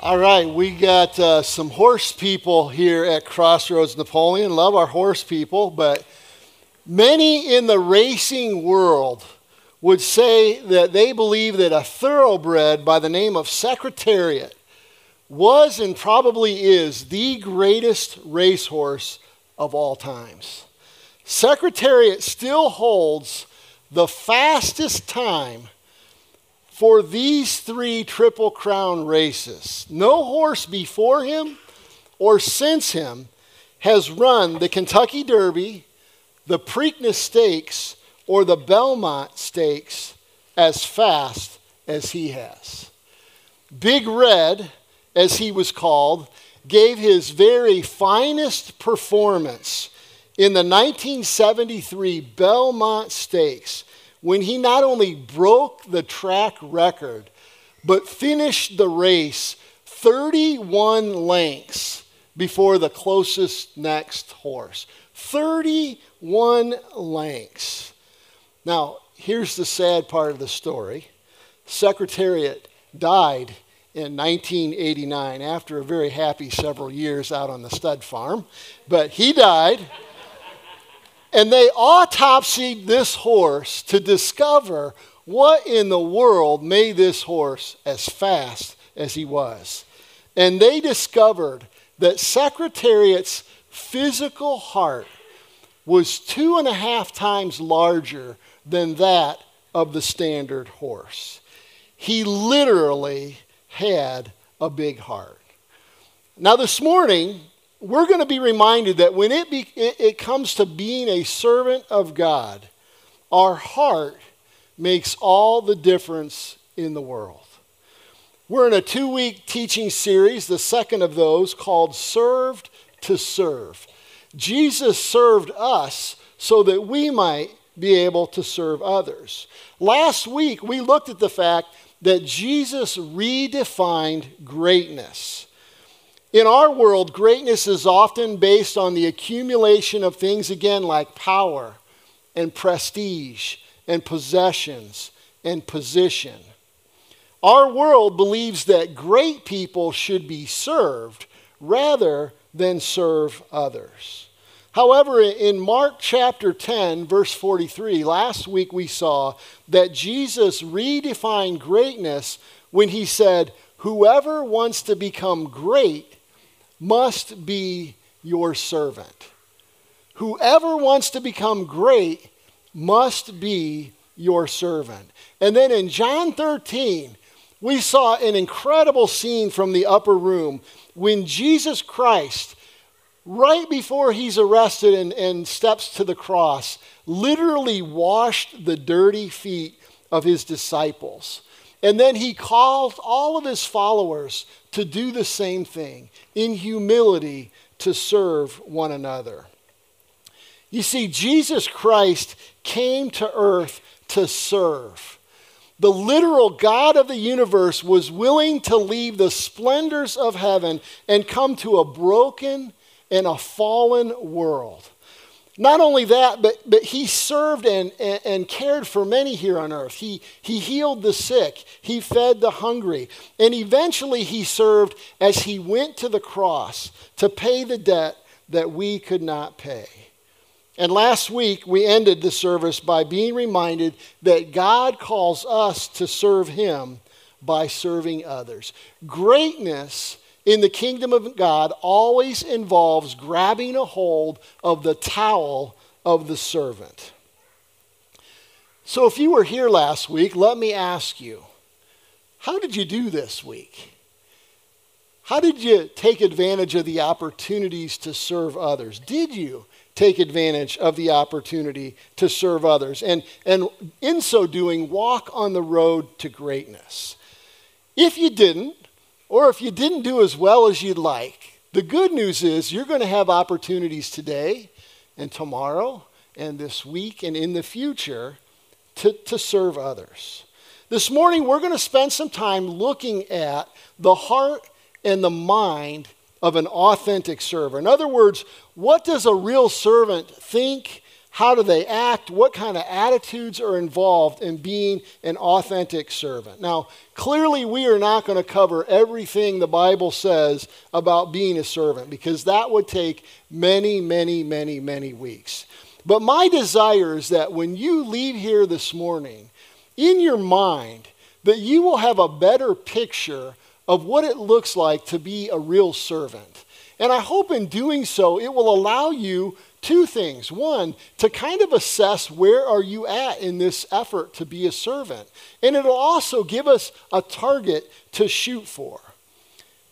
All right, we got uh, some horse people here at Crossroads Napoleon. Love our horse people, but many in the racing world would say that they believe that a thoroughbred by the name of Secretariat was and probably is the greatest racehorse of all times. Secretariat still holds the fastest time for these three Triple Crown races. No horse before him or since him has run the Kentucky Derby, the Preakness Stakes, or the Belmont Stakes as fast as he has. Big Red, as he was called, gave his very finest performance in the 1973 Belmont Stakes when he not only broke the track record, but finished the race 31 lengths before the closest next horse. 31 lengths. Now, here's the sad part of the story Secretariat died in 1989 after a very happy several years out on the stud farm, but he died. And they autopsied this horse to discover what in the world made this horse as fast as he was. And they discovered that Secretariat's physical heart was two and a half times larger than that of the standard horse. He literally had a big heart. Now, this morning, we're going to be reminded that when it, be, it, it comes to being a servant of God, our heart makes all the difference in the world. We're in a two week teaching series, the second of those called Served to Serve. Jesus served us so that we might be able to serve others. Last week, we looked at the fact that Jesus redefined greatness. In our world, greatness is often based on the accumulation of things, again, like power and prestige and possessions and position. Our world believes that great people should be served rather than serve others. However, in Mark chapter 10, verse 43, last week we saw that Jesus redefined greatness when he said, Whoever wants to become great must be your servant. Whoever wants to become great must be your servant. And then in John 13, we saw an incredible scene from the upper room when Jesus Christ, right before he's arrested and, and steps to the cross, literally washed the dirty feet of his disciples. And then he called all of his followers to do the same thing in humility to serve one another. You see, Jesus Christ came to earth to serve. The literal God of the universe was willing to leave the splendors of heaven and come to a broken and a fallen world. Not only that, but, but he served and, and, and, cared for many here on earth. He, he healed the sick, he fed the hungry, and eventually he served as he went to the cross to pay the debt that we could not pay. And last week, we ended the service by being reminded that God calls us to serve him by serving others. Greatness in the kingdom of God always involves grabbing a hold of the towel of the servant. So, if you were here last week, let me ask you how did you do this week? How did you take advantage of the opportunities to serve others? Did you take advantage of the opportunity to serve others? And, and in so doing, walk on the road to greatness. If you didn't, or if you didn't do as well as you'd like, the good news is you're going to have opportunities today and tomorrow and this week and in the future to, to serve others. This morning, we're going to spend some time looking at the heart and the mind of an authentic server. In other words, what does a real servant think? How do they act? What kind of attitudes are involved in being an authentic servant? Now, clearly, we are not going to cover everything the Bible says about being a servant because that would take many, many, many, many weeks. But my desire is that when you leave here this morning, in your mind, that you will have a better picture of what it looks like to be a real servant. And I hope in doing so, it will allow you two things. One, to kind of assess where are you at in this effort to be a servant. And it'll also give us a target to shoot for.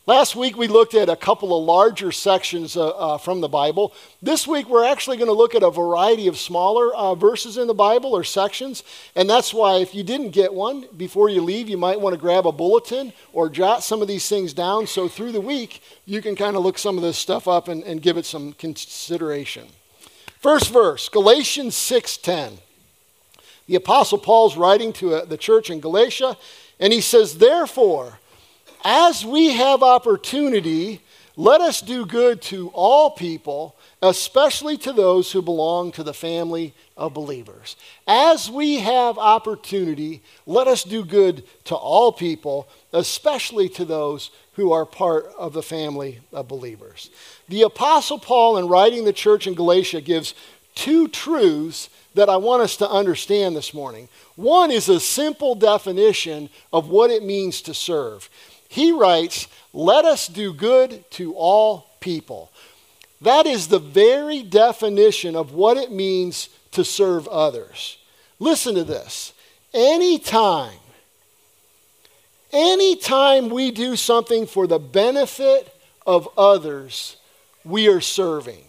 Last week we looked at a couple of larger sections uh, uh, from the Bible. This week we're actually going to look at a variety of smaller uh, verses in the Bible or sections. And that's why if you didn't get one before you leave, you might want to grab a bulletin or jot some of these things down so through the week you can kind of look some of this stuff up and, and give it some consideration. First verse, Galatians 6:10. The apostle Paul's writing to uh, the church in Galatia and he says, "Therefore, as we have opportunity, let us do good to all people, especially to those who belong to the family of believers. As we have opportunity, let us do good to all people, especially to those who are part of the family of believers. The Apostle Paul, in writing the church in Galatia, gives two truths that I want us to understand this morning. One is a simple definition of what it means to serve. He writes, Let us do good to all people. That is the very definition of what it means to serve others. Listen to this. Anytime, anytime we do something for the benefit of others, we are serving.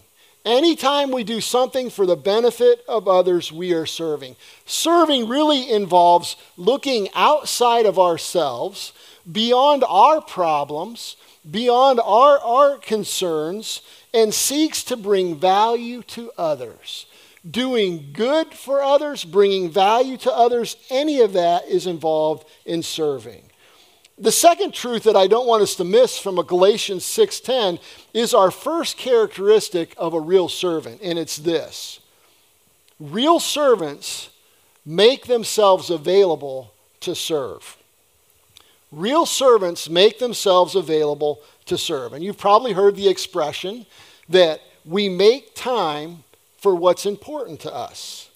Anytime we do something for the benefit of others, we are serving. Serving really involves looking outside of ourselves beyond our problems, beyond our, our concerns, and seeks to bring value to others. Doing good for others, bringing value to others, any of that is involved in serving. The second truth that I don't want us to miss from a Galatians 6:10 is our first characteristic of a real servant, and it's this. Real servants make themselves available to serve. Real servants make themselves available to serve. And you've probably heard the expression that we make time for what's important to us.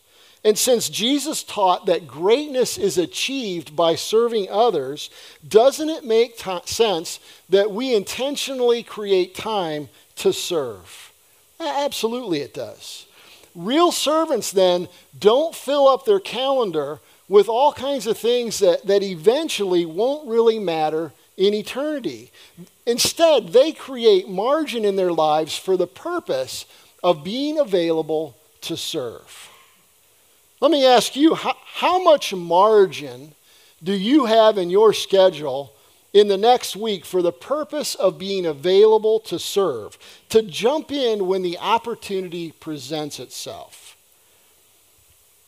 And since Jesus taught that greatness is achieved by serving others, doesn't it make t- sense that we intentionally create time to serve? Absolutely, it does. Real servants then don't fill up their calendar with all kinds of things that, that eventually won't really matter in eternity. Instead, they create margin in their lives for the purpose of being available to serve. Let me ask you how, how much margin do you have in your schedule in the next week for the purpose of being available to serve, to jump in when the opportunity presents itself?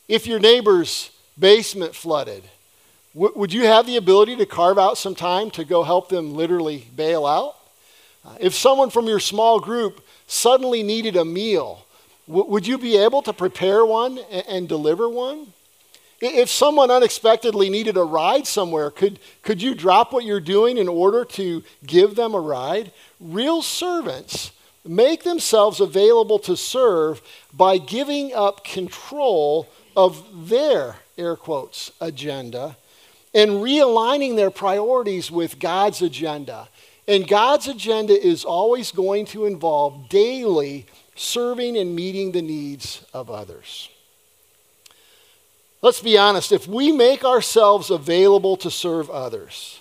If your neighbor's basement flooded, w- would you have the ability to carve out some time to go help them literally bail out? Uh, if someone from your small group suddenly needed a meal, w- would you be able to prepare one and, and deliver one? If someone unexpectedly needed a ride somewhere, could, could you drop what you're doing in order to give them a ride? Real servants make themselves available to serve by giving up control of their air quotes, agenda and realigning their priorities with God's agenda. And God's agenda is always going to involve daily serving and meeting the needs of others. Let's be honest, if we make ourselves available to serve others,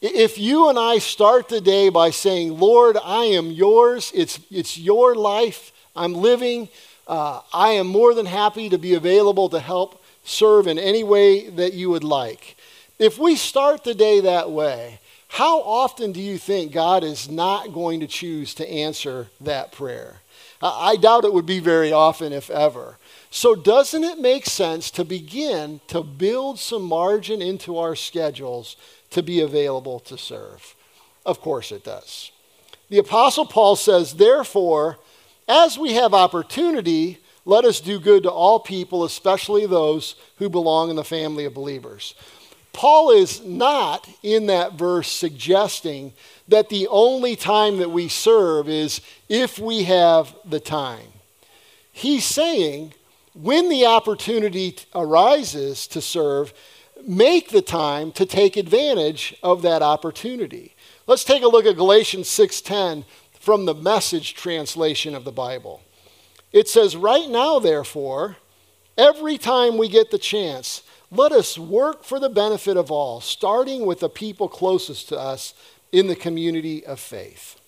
if you and I start the day by saying, Lord, I am yours, it's, it's your life I'm living, uh, I am more than happy to be available to help serve in any way that you would like. If we start the day that way, how often do you think God is not going to choose to answer that prayer? I doubt it would be very often, if ever. So, doesn't it make sense to begin to build some margin into our schedules to be available to serve? Of course, it does. The Apostle Paul says, Therefore, as we have opportunity, let us do good to all people, especially those who belong in the family of believers. Paul is not in that verse suggesting that the only time that we serve is if we have the time. He's saying when the opportunity arises to serve, make the time to take advantage of that opportunity. Let's take a look at Galatians 6:10 from the message translation of the Bible. It says, Right now, therefore, every time we get the chance, let us work for the benefit of all, starting with the people closest to us in the community of faith.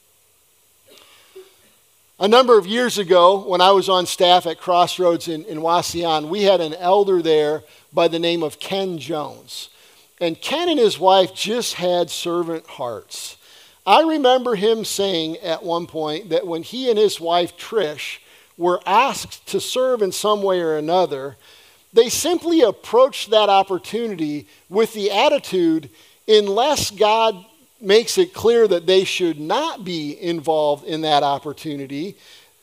A number of years ago, when I was on staff at Crossroads in, in Wauseon, we had an elder there by the name of Ken Jones. And Ken and his wife just had servant hearts. I remember him saying at one point that when he and his wife Trish were asked to serve in some way or another, they simply approached that opportunity with the attitude unless God makes it clear that they should not be involved in that opportunity,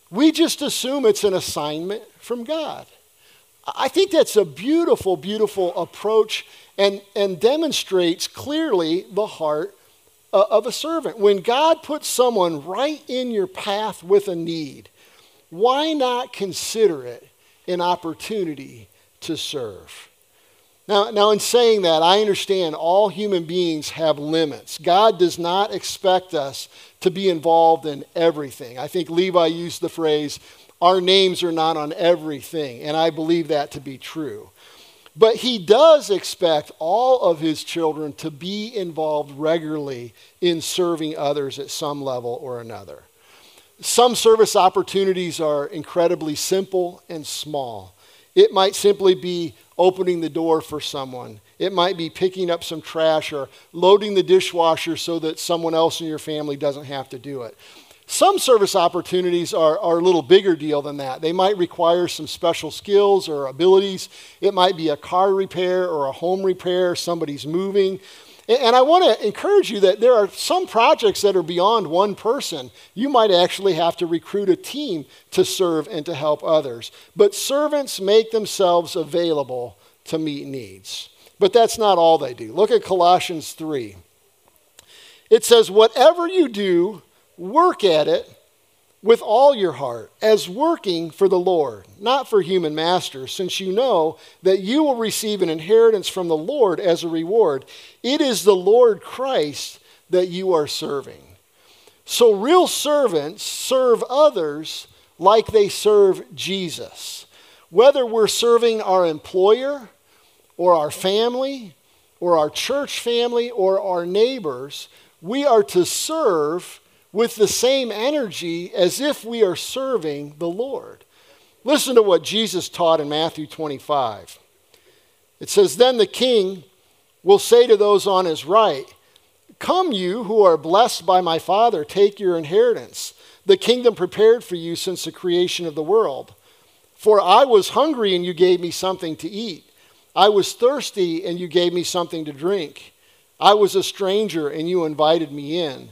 we just assume it's an assignment from God. I think that's a beautiful, beautiful approach and, and demonstrates clearly the heart uh, of a servant. When God puts someone right in your path with a need, why not consider it an opportunity to serve? Now, now, in saying that, I understand all human beings have limits. God does not expect us to be involved in everything. I think Levi used the phrase, our names are not on everything, and I believe that to be true. But he does expect all of his children to be involved regularly in serving others at some level or another. Some service opportunities are incredibly simple and small. It might simply be opening the door for someone. It might be picking up some trash or loading the dishwasher so that someone else in your family doesn't have to do it. Some service opportunities are, are a little bigger deal than that. They might require some special skills or abilities. It might be a car repair or a home repair, somebody's moving. And I want to encourage you that there are some projects that are beyond one person. You might actually have to recruit a team to serve and to help others. But servants make themselves available to meet needs. But that's not all they do. Look at Colossians 3. It says, Whatever you do, work at it with all your heart, as working for the Lord, not for human masters, since you know that you will receive an inheritance from the Lord as a reward. It is the Lord Christ that you are serving. So, real servants serve others like they serve Jesus. Whether we're serving our employer or our family or our church family or our neighbors, we are to serve with the same energy as if we are serving the Lord. Listen to what Jesus taught in Matthew 25. It says, Then the king will say to those on his right, Come, you who are blessed by my Father, take your inheritance, the kingdom prepared for you since the creation of the world. For I was hungry, and you gave me something to eat. I was thirsty, and you gave me something to drink. I was a stranger, and you invited me in.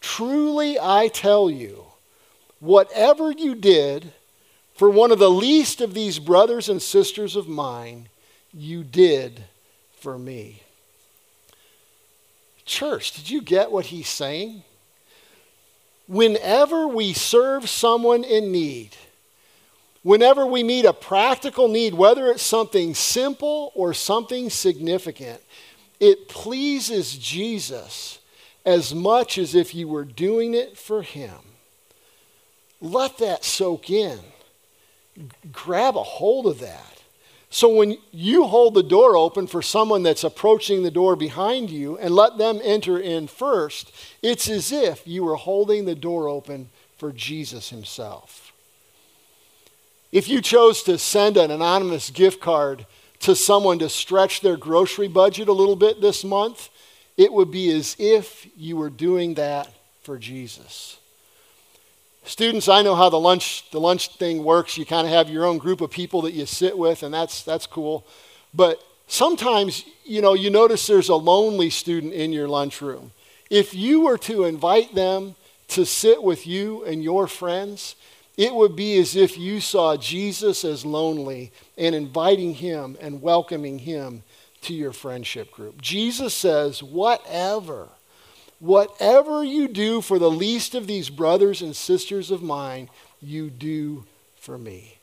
Truly I tell you, whatever you did for one of the least of these brothers and sisters of mine, you did for me. Church, did you get what he's saying? Whenever we serve someone in need, whenever we meet a practical need, whether it's something simple or something significant, it pleases Jesus as much as if you were doing it for Him. Let that soak in. Grab a hold of that. So when you hold the door open for someone that's approaching the door behind you and let them enter in first, it's as if you were holding the door open for Jesus Himself. If you chose to send an anonymous gift card to someone to stretch their grocery budget a little bit this month, it would be as if you were doing that for Jesus. Students, I know how the lunch, the lunch thing works. You kind of have your own group of people that you sit with, and that's, that's cool. But sometimes, you know, you notice there's a lonely student in your lunchroom. If you were to invite them to sit with you and your friends, it would be as if you saw Jesus as lonely and inviting him and welcoming him to your friendship group. Jesus says, whatever, whatever you do for the least of these brothers and sisters of mine, you do for me.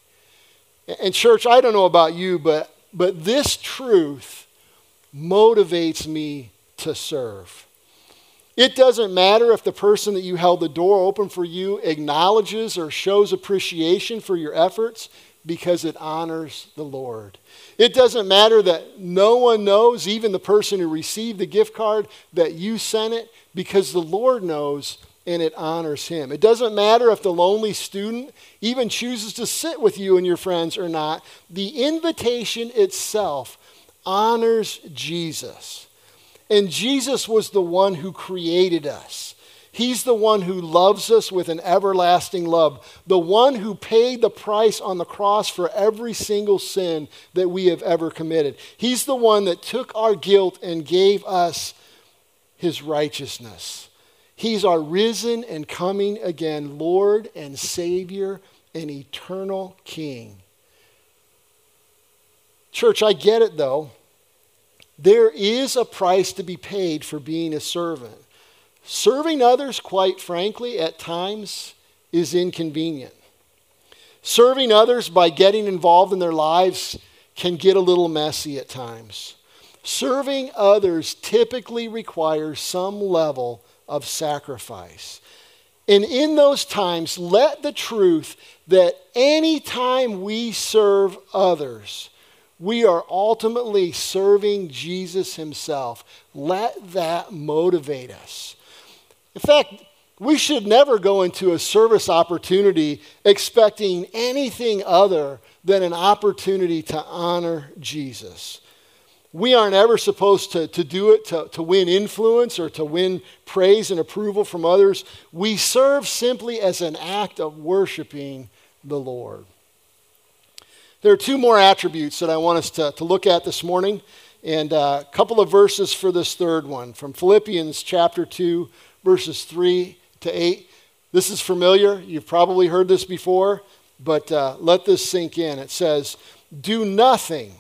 And, church, I don't know about you, but, but this truth motivates me to serve. It doesn't matter if the person that you held the door open for you acknowledges or shows appreciation for your efforts because it honors the Lord. It doesn't matter that no one knows, even the person who received the gift card, that you sent it because the Lord knows and it honors him. It doesn't matter if the lonely student even chooses to sit with you and your friends or not. The invitation itself honors Jesus. And Jesus was the one who created us. He's the one who loves us with an everlasting love, the one who paid the price on the cross for every single sin that we have ever committed. He's the one that took our guilt and gave us his righteousness. He's our risen and coming again Lord and Savior and eternal King. Church, I get it though. There is a price to be paid for being a servant. Serving others, quite frankly, at times is inconvenient. Serving others by getting involved in their lives can get a little messy at times. Serving others typically requires some level of sacrifice. And in those times, let the truth that anytime we serve others, we are ultimately serving Jesus himself. Let that motivate us. In fact, we should never go into a service opportunity expecting anything other than an opportunity to honor Jesus. We aren't ever supposed to, to do it to, to win influence or to win praise and approval from others. We serve simply as an act of worshiping the Lord. There are two more attributes that I want us to, to look at this morning, and uh, a couple of verses for this third one from Philippians chapter 2, verses 3 to 8. This is familiar. You've probably heard this before, but uh, let this sink in. It says, Do nothing,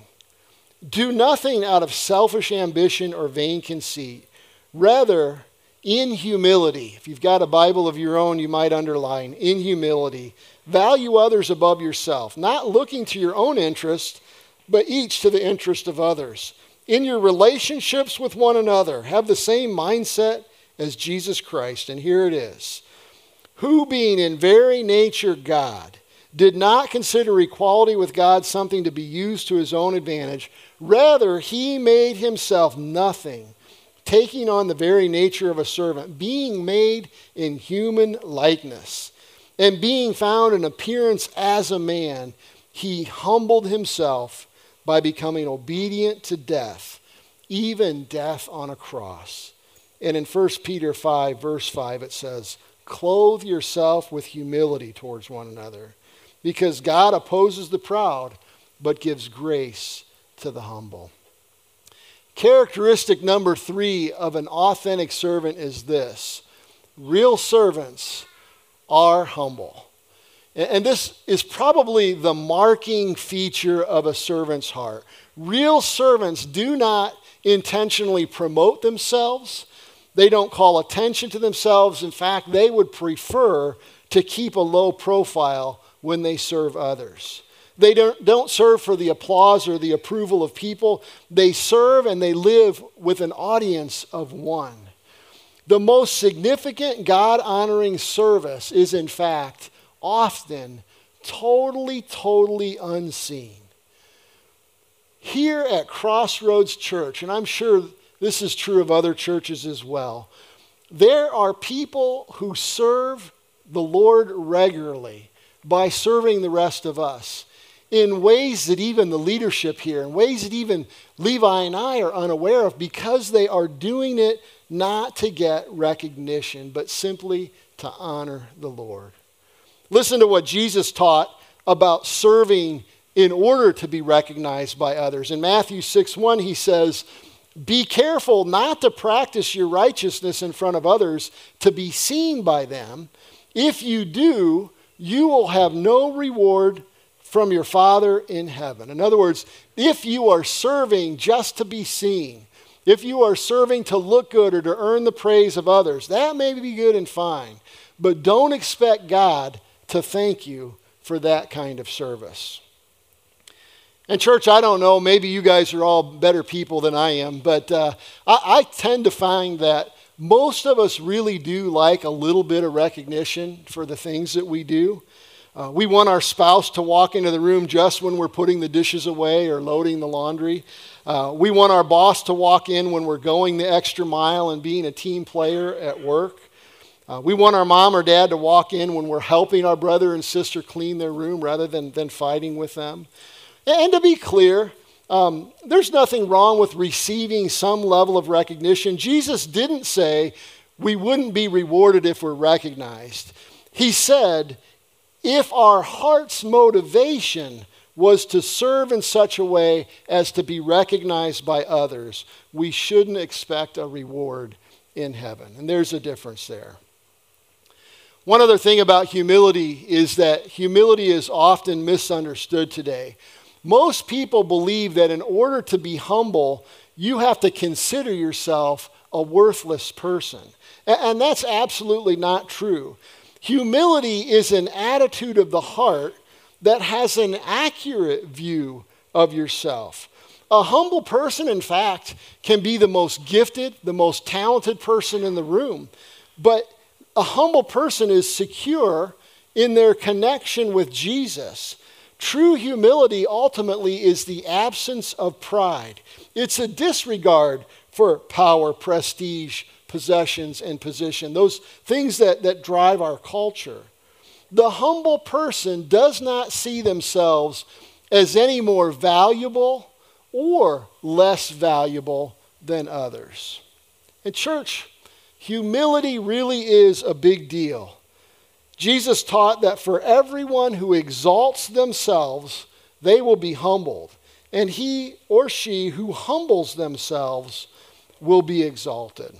do nothing out of selfish ambition or vain conceit. Rather, in humility, if you've got a Bible of your own, you might underline, in humility Value others above yourself, not looking to your own interest, but each to the interest of others. In your relationships with one another, have the same mindset as Jesus Christ. And here it is Who, being in very nature God, did not consider equality with God something to be used to his own advantage. Rather, he made himself nothing, taking on the very nature of a servant, being made in human likeness and being found in appearance as a man, he humbled himself by becoming obedient to death, even death on a cross. And in 1 Peter 5, verse 5, it says, Clothe yourself with humility towards one another, because God opposes the proud, but gives grace to the humble. Characteristic number three of an authentic servant is this real servants are humble. And this is probably the marking feature of a servant's heart. Real servants do not intentionally promote themselves, they don't call attention to themselves. In fact, they would prefer to keep a low profile when they serve others. They don't, don't serve for the applause or the approval of people. They serve and they live with an audience of one. The most significant God honoring service is, in fact, often totally, totally unseen. Here at Crossroads Church, and I'm sure this is true of other churches as well, there are people who serve the Lord regularly by serving the rest of us in ways that even the leadership here, in ways that even Levi and I are unaware of, because they are doing it not to get recognition, but simply to honor the Lord. Listen to what Jesus taught about serving in order to be recognized by others. In Matthew 6 1, he says, Be careful not to practice your righteousness in front of others to be seen by them. If you do, you will have no reward from your Father in heaven. In other words, if you are serving just to be seen, if you are serving to look good or to earn the praise of others, that may be good and fine. But don't expect God to thank you for that kind of service. And, church, I don't know, maybe you guys are all better people than I am, but uh, I, I tend to find that most of us really do like a little bit of recognition for the things that we do. Uh, we want our spouse to walk into the room just when we're putting the dishes away or loading the laundry. Uh, we want our boss to walk in when we're going the extra mile and being a team player at work. Uh, we want our mom or dad to walk in when we're helping our brother and sister clean their room rather than, than fighting with them. And to be clear, um, there's nothing wrong with receiving some level of recognition. Jesus didn't say we wouldn't be rewarded if we're recognized. He said, if our heart's motivation was to serve in such a way as to be recognized by others, we shouldn't expect a reward in heaven. And there's a difference there. One other thing about humility is that humility is often misunderstood today. Most people believe that in order to be humble, you have to consider yourself a worthless person. And that's absolutely not true. Humility is an attitude of the heart that has an accurate view of yourself. A humble person, in fact, can be the most gifted, the most talented person in the room. But a humble person is secure in their connection with Jesus. True humility ultimately is the absence of pride, it's a disregard for power, prestige, possessions, and position, those things that, that drive our culture. The humble person does not see themselves as any more valuable or less valuable than others. And, church, humility really is a big deal. Jesus taught that for everyone who exalts themselves, they will be humbled. And he or she who humbles themselves will be exalted.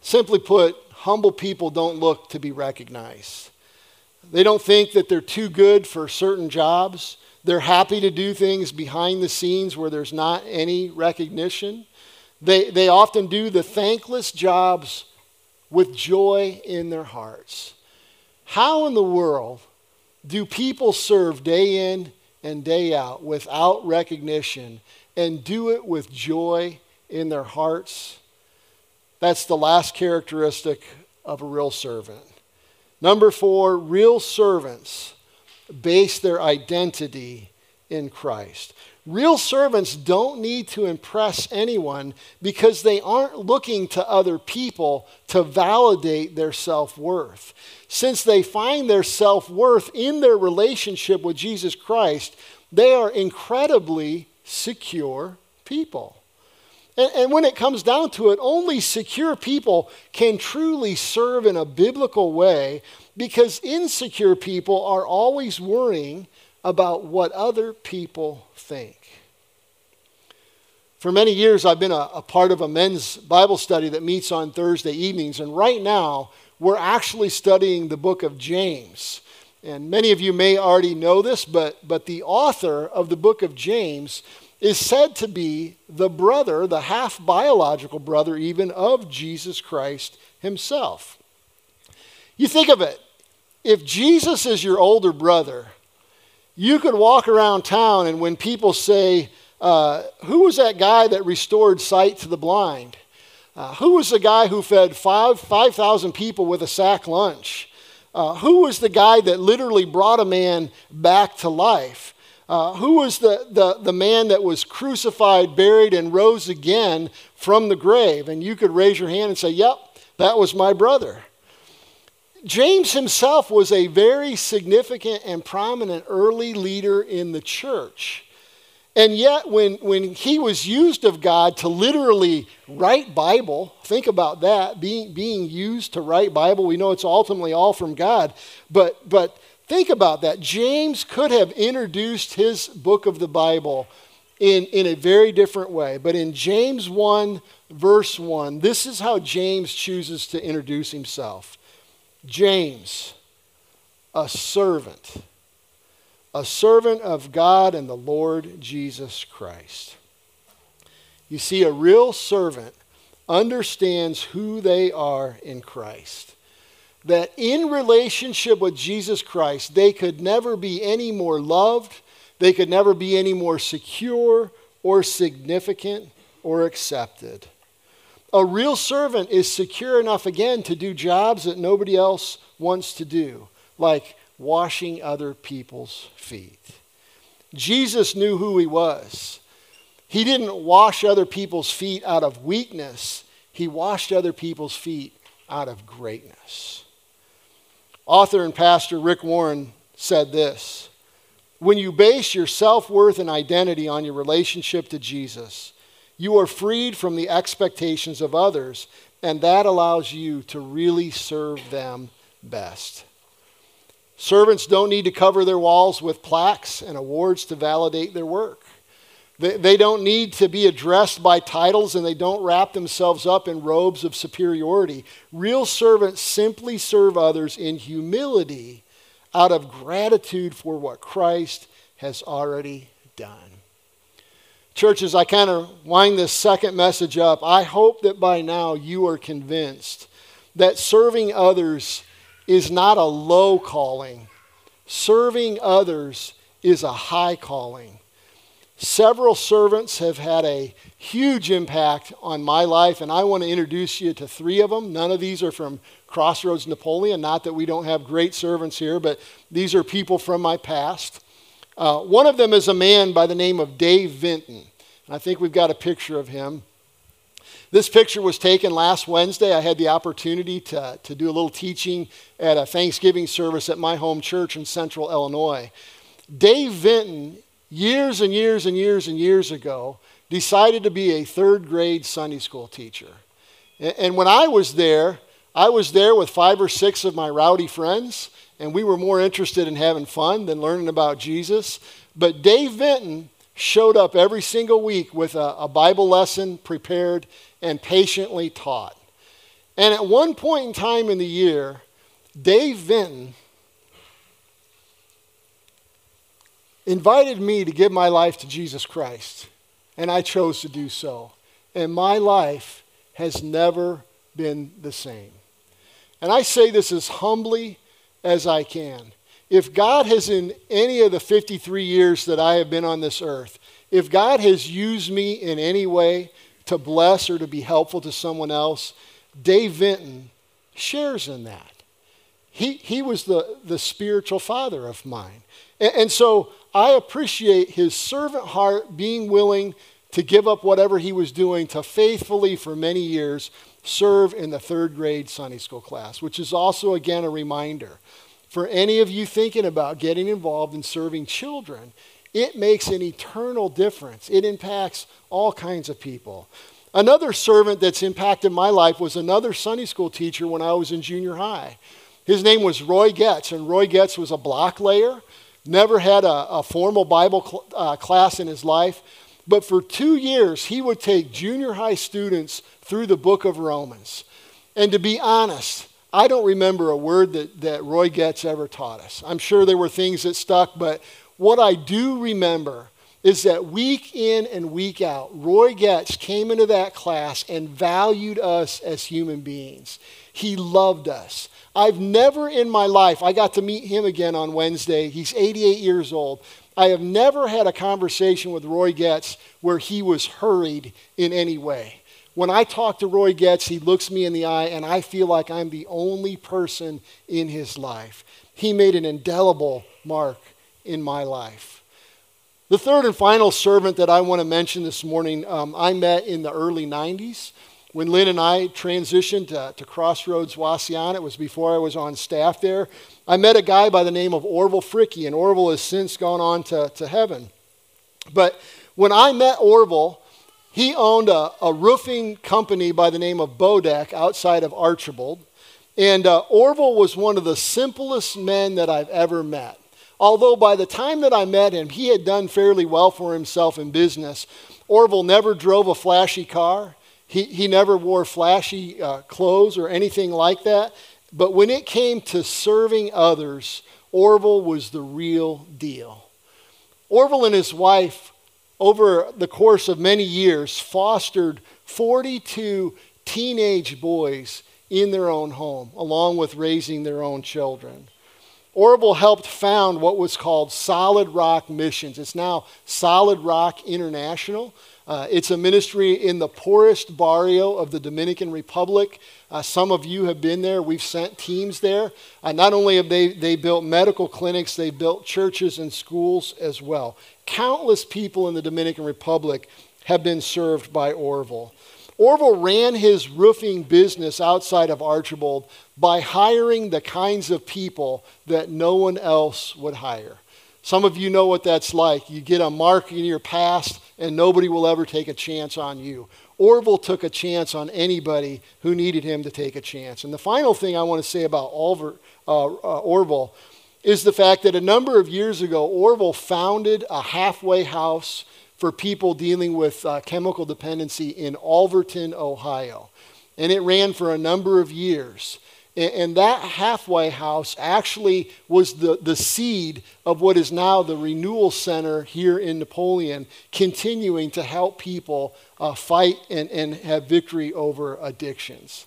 Simply put, humble people don't look to be recognized. They don't think that they're too good for certain jobs. They're happy to do things behind the scenes where there's not any recognition. They, they often do the thankless jobs with joy in their hearts. How in the world do people serve day in and day out without recognition and do it with joy in their hearts? That's the last characteristic of a real servant. Number four, real servants base their identity in Christ. Real servants don't need to impress anyone because they aren't looking to other people to validate their self worth. Since they find their self worth in their relationship with Jesus Christ, they are incredibly secure people. And, and, when it comes down to it, only secure people can truly serve in a biblical way because insecure people are always worrying about what other people think. For many years, I've been a, a, part of a men's Bible study that meets on Thursday evenings, and right now, we're actually studying the book of James. And many of you may already know this, but, but the author of the book of James is said to be the brother, the half biological brother, even of Jesus Christ himself. You think of it if Jesus is your older brother, you could walk around town, and when people say, uh, Who was that guy that restored sight to the blind? Uh, who was the guy who fed 5,000 5, people with a sack lunch? Uh, who was the guy that literally brought a man back to life? Uh, who was the, the, the man that was crucified, buried, and rose again from the grave? And you could raise your hand and say, Yep, that was my brother. James himself was a very significant and prominent early leader in the church. And yet, when, when he was used of God to literally write Bible, think about that, being, being used to write Bible, we know it's ultimately all from God. But, but think about that. James could have introduced his book of the Bible in, in a very different way. But in James 1, verse 1, this is how James chooses to introduce himself James, a servant, a servant of God and the Lord Jesus Christ. You see, a real servant understands who they are in Christ. That in relationship with Jesus Christ, they could never be any more loved they could never be any more secure or significant or accepted. A real servant is secure enough, again, to do jobs that nobody else wants to do, like washing other people's feet. Jesus knew who he was. He didn't wash other people's feet out of weakness, he washed other people's feet out of greatness. Author and pastor Rick Warren said this when you base your self worth and identity on your relationship to Jesus, you are freed from the expectations of others, and that allows you to really serve them best. Servants don't need to cover their walls with plaques and awards to validate their work. They, don't need to be addressed by titles and they don't wrap themselves up in robes of superiority. Real servants simply serve others in humility out of gratitude for what Christ has already done. Church, as I kind of wind this second message up, I hope that by now you are convinced that serving others is not a low calling. Serving others is a high calling. Several servants have had a huge impact on my life, and I want to introduce you to three of them. None of these are from Crossroads Napoleon. Not that we don't have great servants here, but these are people from my past. Uh, one of them is a man by the name of Dave Vinton. I think we've got a picture of him. This picture was taken last Wednesday. I had the opportunity to, to do a little teaching at a Thanksgiving service at my home church in central Illinois. Dave Vinton, years and years and years and years ago, decided to be a third grade Sunday school teacher. And, and when I was there, I was there with five or six of my rowdy friends, and we were more interested in having fun than learning about Jesus. But Dave Vinton showed up every single week with a, a Bible lesson prepared and patiently taught. And at one point in time in the year, Dave Vinton invited me to give my life to Jesus Christ, and I chose to do so. And my life has never been the same. And I say this as humbly as I can. If God has, in any of the 53 years that I have been on this earth, if God has used me in any way to bless or to be helpful to someone else, Dave Vinton shares in that. He, he was the, the spiritual father of mine. And, and so I appreciate his servant heart being willing to give up whatever he was doing to faithfully, for many years, serve in the third grade Sunday school class, which is also, again, a reminder for any of you thinking about getting involved in serving children. It makes an eternal difference. It impacts all kinds of people. Another servant that's impacted my life was another Sunday school teacher when I was in junior high. His name was Roy Getz, and Roy Getz was a block layer, never had a, a formal Bible cl- uh, class in his life. But for two years, he would take junior high students through the book of Romans. And to be honest, I don't remember a word that, that Roy Getz ever taught us. I'm sure there were things that stuck, but what I do remember is that week in and week out, Roy Getz came into that class and valued us as human beings. He loved us. I've never in my life, I got to meet him again on Wednesday. He's 88 years old. I have never had a conversation with Roy Getz where he was hurried in any way. When I talk to Roy Getz, he looks me in the eye, and I feel like I'm the only person in his life. He made an indelible mark in my life. The third and final servant that I want to mention this morning, um, I met in the early 90s. When Lynn and I transitioned to, to Crossroads Wauseon, it was before I was on staff there, I met a guy by the name of Orville Fricky, and Orville has since gone on to, to heaven. But when I met Orville, he owned a, a roofing company by the name of Bodek outside of Archbold. And uh, Orville was one of the simplest men that I've ever met. Although by the time that I met him, he had done fairly well for himself in business. Orville never drove a flashy car. He, he never wore flashy uh, clothes or anything like that. But when it came to serving others, Orville was the real deal. Orville and his wife, over the course of many years, fostered 42 teenage boys in their own home, along with raising their own children. Orville helped found what was called Solid Rock Missions. It's now Solid Rock International. Uh, it's a ministry in the poorest barrio of the Dominican Republic. Uh, some of you have been there. We've sent teams there. Uh, not only have they, they built medical clinics, they built churches and schools as well. Countless people in the Dominican Republic have been served by Orville. Orville ran his roofing business outside of Archbold by hiring the kinds of people that no one else would hire. Some of you know what that's like. You get a mark in your past and nobody will ever take a chance on you. Orville took a chance on anybody who needed him to take a chance. And the final thing I want to say about Oliver, uh, uh, Orville is the fact that a number of years ago, Orville founded a halfway house for people dealing with uh, chemical dependency in Alvordton, Ohio. And it ran for a number of years. And that halfway house actually was the, the seed of what is now the Renewal Center here in Napoleon, continuing to help people uh, fight and, and have victory over addictions.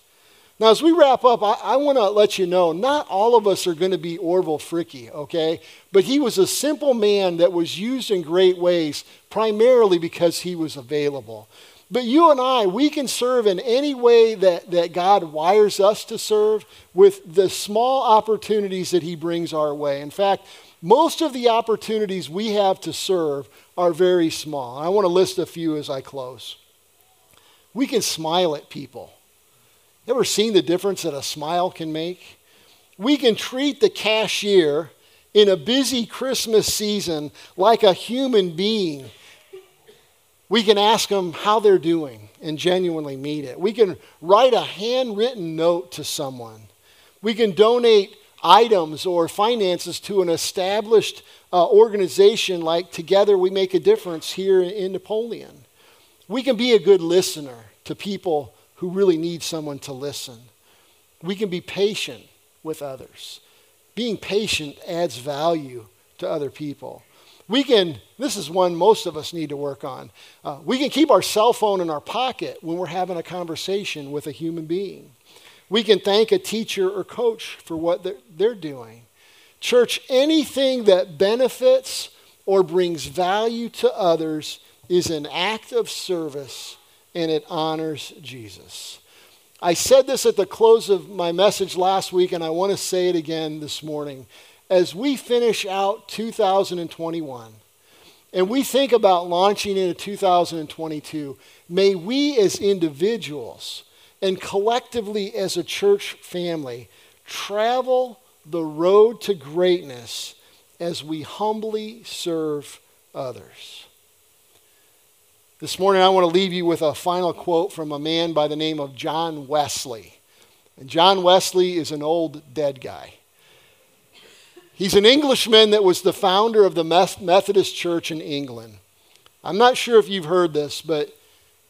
Now, as we wrap up, I, I want to let you know not all of us are going to be Orville Fricky, okay? But he was a simple man that was used in great ways, primarily because he was available. But you and I, we can serve in any way that, that God wires us to serve with the small opportunities that He brings our way. In fact, most of the opportunities we have to serve are very small. I want to list a few as I close. We can smile at people. Ever seen the difference that a smile can make? We can treat the cashier in a busy Christmas season like a human being we can ask them how they're doing and genuinely meet it. We can write a handwritten note to someone. We can donate items or finances to an established uh, organization like Together We Make a Difference here in Napoleon. We can be a good listener to people who really need someone to listen. We can be patient with others. Being patient adds value to other people. We can, this is one most of us need to work on. Uh, we can keep our cell phone in our pocket when we're having a conversation with a human being. We can thank a teacher or coach for what they're, they're doing. Church, anything that benefits or brings value to others is an act of service and it honors Jesus. I said this at the close of my message last week, and I want to say it again this morning as we finish out 2021 and we think about launching into 2022, may we as individuals and collectively as a church family travel the road to greatness as we humbly serve others. This morning, I want to leave you with a final quote from a man by the name of John Wesley. And John Wesley is an old dead guy. He's an Englishman that was the founder of the Methodist Church in England. I'm not sure if you've heard this, but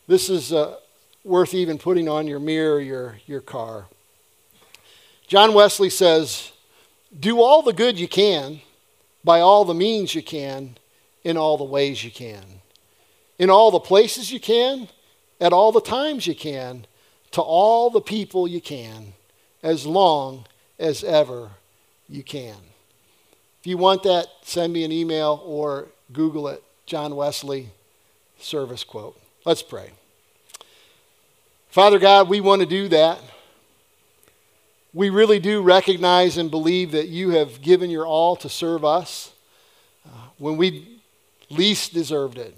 this is uh, worth even putting on your mirror, your, your car. John Wesley says, Do all the good you can, by all the means you can, in all the ways you can, in all the places you can, at all the times you can, to all the people you can, as long as ever you can. You want that, send me an email or Google it. John Wesley service quote. Let's pray. Father God, we want to do that. We really do recognize and believe that you have given your all to serve us uh, when we least deserved it.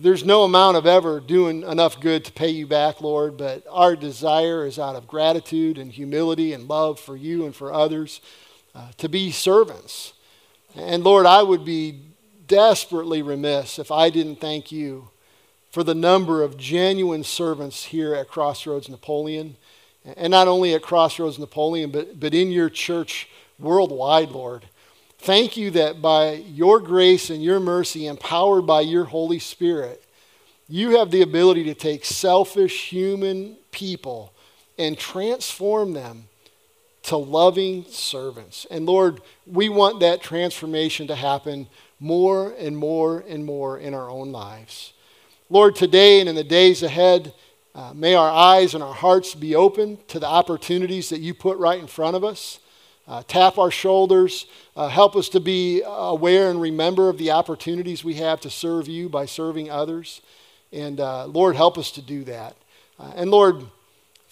There's no amount of ever doing enough good to pay you back, Lord, but our desire is out of gratitude and humility and love for you and for others uh, to be servants. And Lord, I would be desperately remiss if I didn't thank you for the number of genuine servants here at Crossroads Napoleon. And not only at Crossroads Napoleon, but, but in your church worldwide, Lord. Thank you that by your grace and your mercy, empowered by your Holy Spirit, you have the ability to take selfish human people and transform them to loving servants. And Lord, we want that transformation to happen more and more and more in our own lives. Lord, today and in the days ahead, uh, may our eyes and our hearts be open to the opportunities that you put right in front of us. Uh, tap our shoulders, uh, help us to be aware and remember of the opportunities we have to serve you by serving others. And uh, Lord, help us to do that. Uh, and Lord,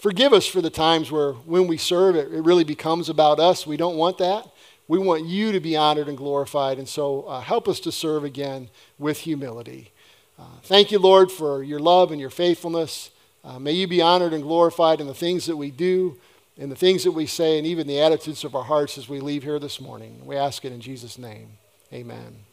forgive us for the times where when we serve, it, it, really becomes about us. We don't want that. We want you to be honored and glorified. And so uh, help us to serve again with humility. Uh, thank you, Lord, for your love and your faithfulness. may you be honored and glorified in the things that we do in the things that we say and even the attitudes of our hearts as we leave here this morning. We ask it in Jesus' name. Amen.